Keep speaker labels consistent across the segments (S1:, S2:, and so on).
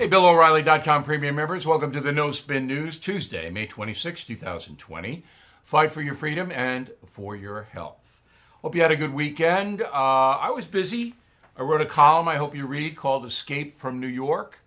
S1: Hey, BillO'Reilly.com premium members, welcome to the No Spin News, Tuesday, May 26, 2020. Fight for your freedom and for your health. Hope you had a good weekend. Uh, I was busy. I wrote a column I hope you read called Escape from New York.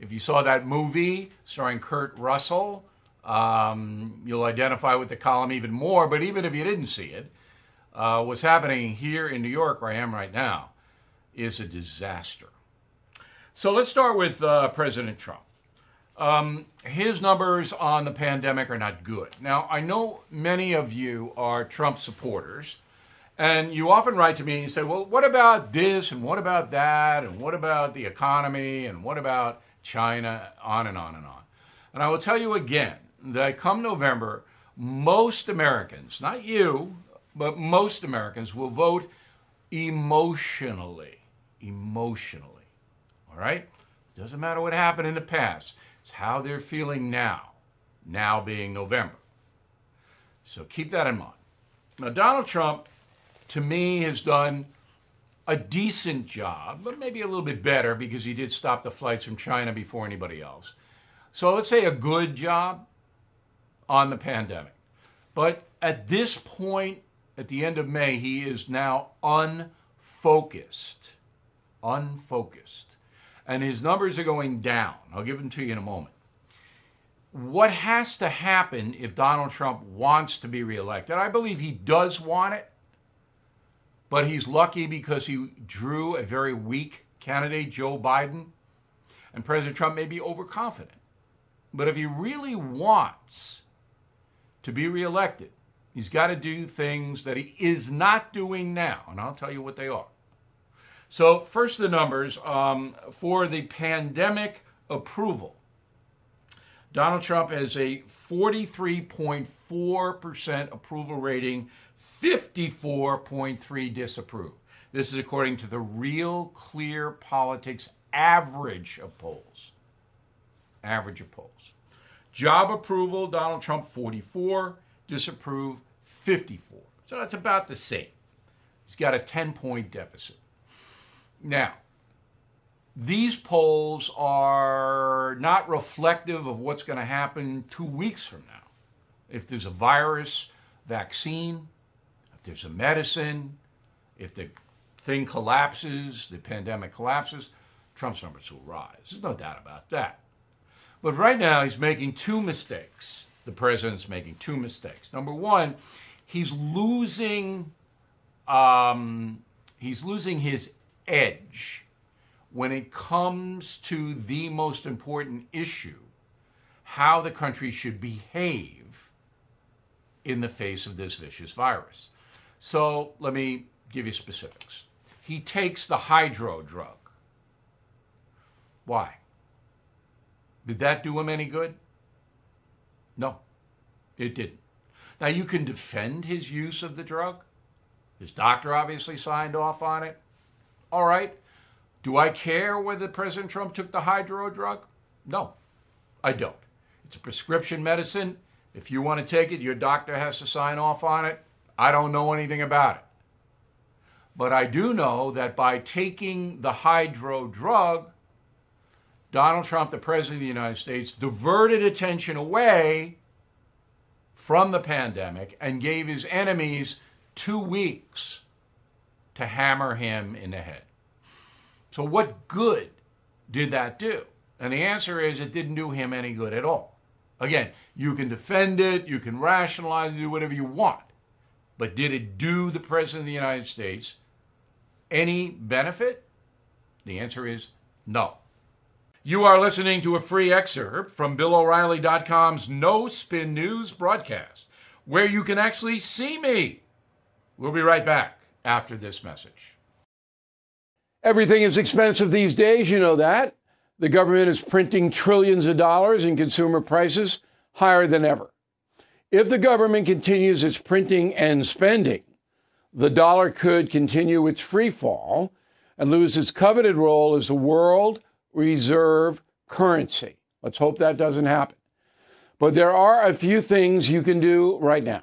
S1: If you saw that movie starring Kurt Russell, um, you'll identify with the column even more. But even if you didn't see it, uh, what's happening here in New York, where I am right now, is a disaster. So let's start with uh, President Trump. Um, his numbers on the pandemic are not good. Now, I know many of you are Trump supporters, and you often write to me and say, well, what about this, and what about that, and what about the economy, and what about China, on and on and on. And I will tell you again that come November, most Americans, not you, but most Americans will vote emotionally. Emotionally. All right? Doesn't matter what happened in the past, it's how they're feeling now, now being November. So keep that in mind. Now, Donald Trump, to me, has done a decent job, but maybe a little bit better because he did stop the flights from China before anybody else. So let's say a good job on the pandemic. But at this point, at the end of May, he is now unfocused. Unfocused and his numbers are going down. I'll give them to you in a moment. What has to happen if Donald Trump wants to be reelected? I believe he does want it, but he's lucky because he drew a very weak candidate, Joe Biden, and President Trump may be overconfident. But if he really wants to be reelected, he's got to do things that he is not doing now, and I'll tell you what they are. So, first, the numbers um, for the pandemic approval. Donald Trump has a 43.4% approval rating, 54.3 disapprove. This is according to the Real Clear Politics average of polls. Average of polls. Job approval, Donald Trump 44, disapprove 54. So that's about the same. He's got a 10 point deficit. Now, these polls are not reflective of what's going to happen two weeks from now. If there's a virus, vaccine, if there's a medicine, if the thing collapses, the pandemic collapses, Trump's numbers will rise. There's no doubt about that. But right now, he's making two mistakes. The president's making two mistakes. Number one, he's losing, um, he's losing his edge when it comes to the most important issue how the country should behave in the face of this vicious virus. So let me give you specifics. He takes the hydro drug. Why? Did that do him any good? No, it didn't. Now, you can defend his use of the drug. His doctor obviously signed off on it. All right. Do I care whether President Trump took the hydro drug? No, I don't. It's a prescription medicine. If you want to take it, your doctor has to sign off on it. I don't know anything about it. But I do know that by taking the hydro drug, Donald Trump, the President of the United States, diverted attention away from the pandemic and gave his enemies two weeks to hammer him in the head. So, what good did that do? And the answer is it didn't do him any good at all. Again, you can defend it, you can rationalize it, do whatever you want. But did it do the President of the United States any benefit? The answer is no. You are listening to a free excerpt from BillO'Reilly.com's No Spin News broadcast, where you can actually see me. We'll be right back after this message.
S2: Everything is expensive these days, you know that. The government is printing trillions of dollars and consumer prices higher than ever. If the government continues its printing and spending, the dollar could continue its free fall and lose its coveted role as the world reserve currency. Let's hope that doesn't happen. But there are a few things you can do right now.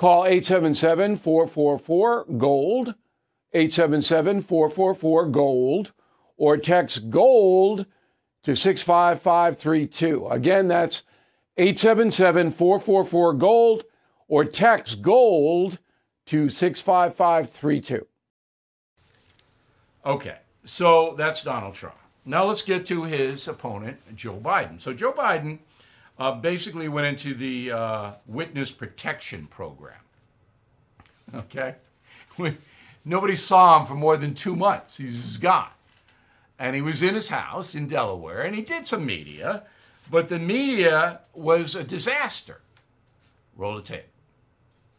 S2: Call 877 444 GOLD, 877 444 GOLD, or text GOLD to 65532. Again, that's 877 444 GOLD, or text GOLD to 65532.
S1: Okay, so that's Donald Trump. Now let's get to his opponent, Joe Biden. So Joe Biden uh, basically went into the uh, witness protection program. Okay? Nobody saw him for more than two months. He was gone. And he was in his house in Delaware and he did some media, but the media was a disaster. Roll the tape.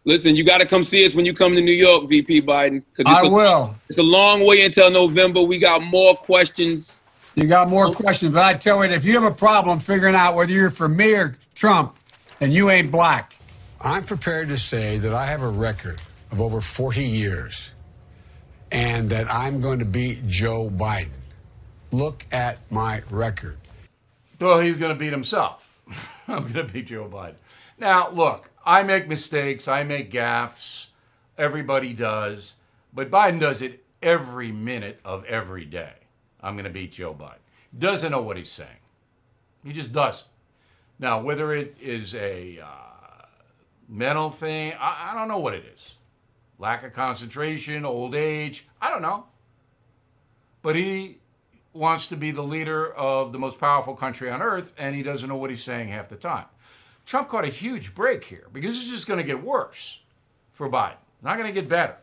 S3: Listen, you got to come see us when you come to New York, VP Biden.
S4: I
S3: a,
S4: will.
S3: It's a long way until November. We got more questions.
S4: You got more oh. questions, but I tell you, if you have a problem figuring out whether you're for me or Trump, then you ain't black.
S5: I'm prepared to say that I have a record of over 40 years and that I'm going to beat Joe Biden. Look at my record.
S1: Well, he's going to beat himself. I'm going to beat Joe Biden. Now, look, I make mistakes, I make gaffes, everybody does, but Biden does it every minute of every day. I'm going to beat Joe Biden. Doesn't know what he's saying. He just doesn't. Now, whether it is a uh, mental thing, I, I don't know what it is. Lack of concentration, old age, I don't know. But he wants to be the leader of the most powerful country on earth, and he doesn't know what he's saying half the time. Trump caught a huge break here because it's just going to get worse for Biden, not going to get better.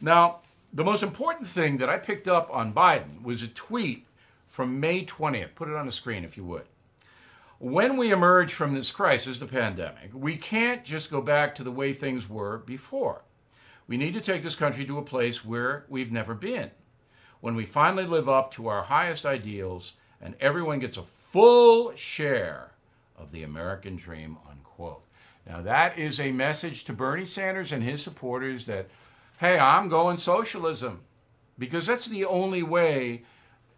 S1: Now, the most important thing that I picked up on Biden was a tweet from May 20th. Put it on the screen if you would. When we emerge from this crisis, the pandemic, we can't just go back to the way things were before. We need to take this country to a place where we've never been. When we finally live up to our highest ideals and everyone gets a full share of the American dream, unquote. Now, that is a message to Bernie Sanders and his supporters that, hey, I'm going socialism. Because that's the only way,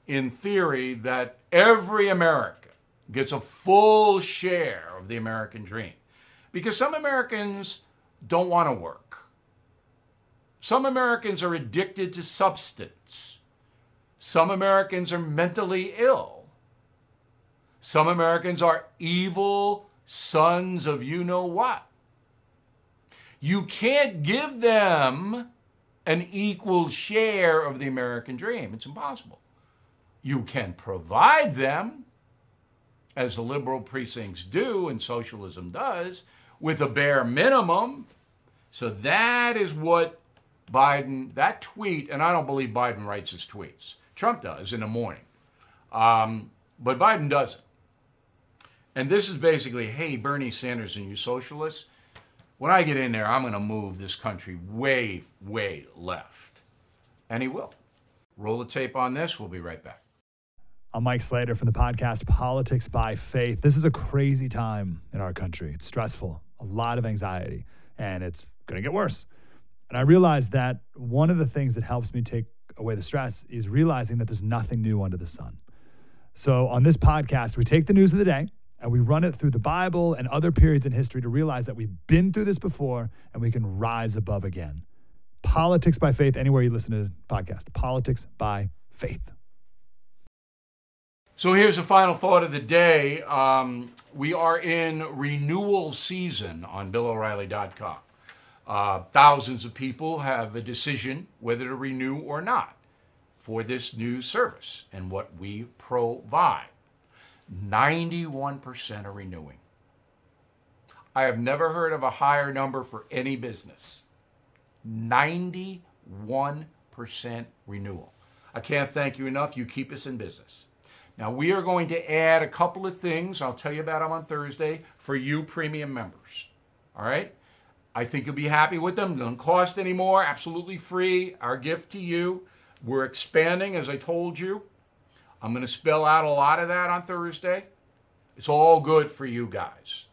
S1: in theory, that every American gets a full share of the American dream. Because some Americans don't want to work. Some Americans are addicted to substance. Some Americans are mentally ill. Some Americans are evil sons of you know what. You can't give them an equal share of the American dream. It's impossible. You can provide them, as the liberal precincts do and socialism does, with a bare minimum. So that is what Biden, that tweet, and I don't believe Biden writes his tweets. Trump does in the morning. Um, but Biden doesn't. And this is basically, hey, Bernie Sanders and you socialists, when I get in there, I'm going to move this country way, way left. And he will. Roll the tape on this. We'll be right back.
S6: I'm Mike Slater from the podcast Politics by Faith. This is a crazy time in our country. It's stressful, a lot of anxiety, and it's going to get worse. And I realized that one of the things that helps me take away the stress is realizing that there's nothing new under the sun. So on this podcast, we take the news of the day and we run it through the Bible and other periods in history to realize that we've been through this before and we can rise above again. Politics by faith, anywhere you listen to the podcast. Politics by faith.
S1: So here's the final thought of the day. Um, we are in renewal season on BillO'Reilly.com. Uh, thousands of people have a decision whether to renew or not for this new service and what we provide. 91% are renewing. I have never heard of a higher number for any business. 91% renewal. I can't thank you enough. You keep us in business. Now, we are going to add a couple of things. I'll tell you about them on Thursday for you premium members. All right? I think you'll be happy with them. Don't cost any more. Absolutely free. Our gift to you. We're expanding, as I told you. I'm going to spell out a lot of that on Thursday. It's all good for you guys,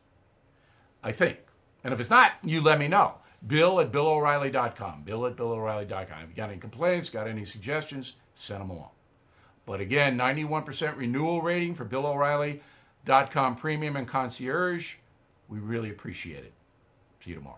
S1: I think. And if it's not, you let me know. Bill at BillO'Reilly.com. Bill at BillO'Reilly.com. If you got any complaints, got any suggestions, send them along. But again, 91% renewal rating for BillO'Reilly.com Premium and Concierge. We really appreciate it. See you tomorrow.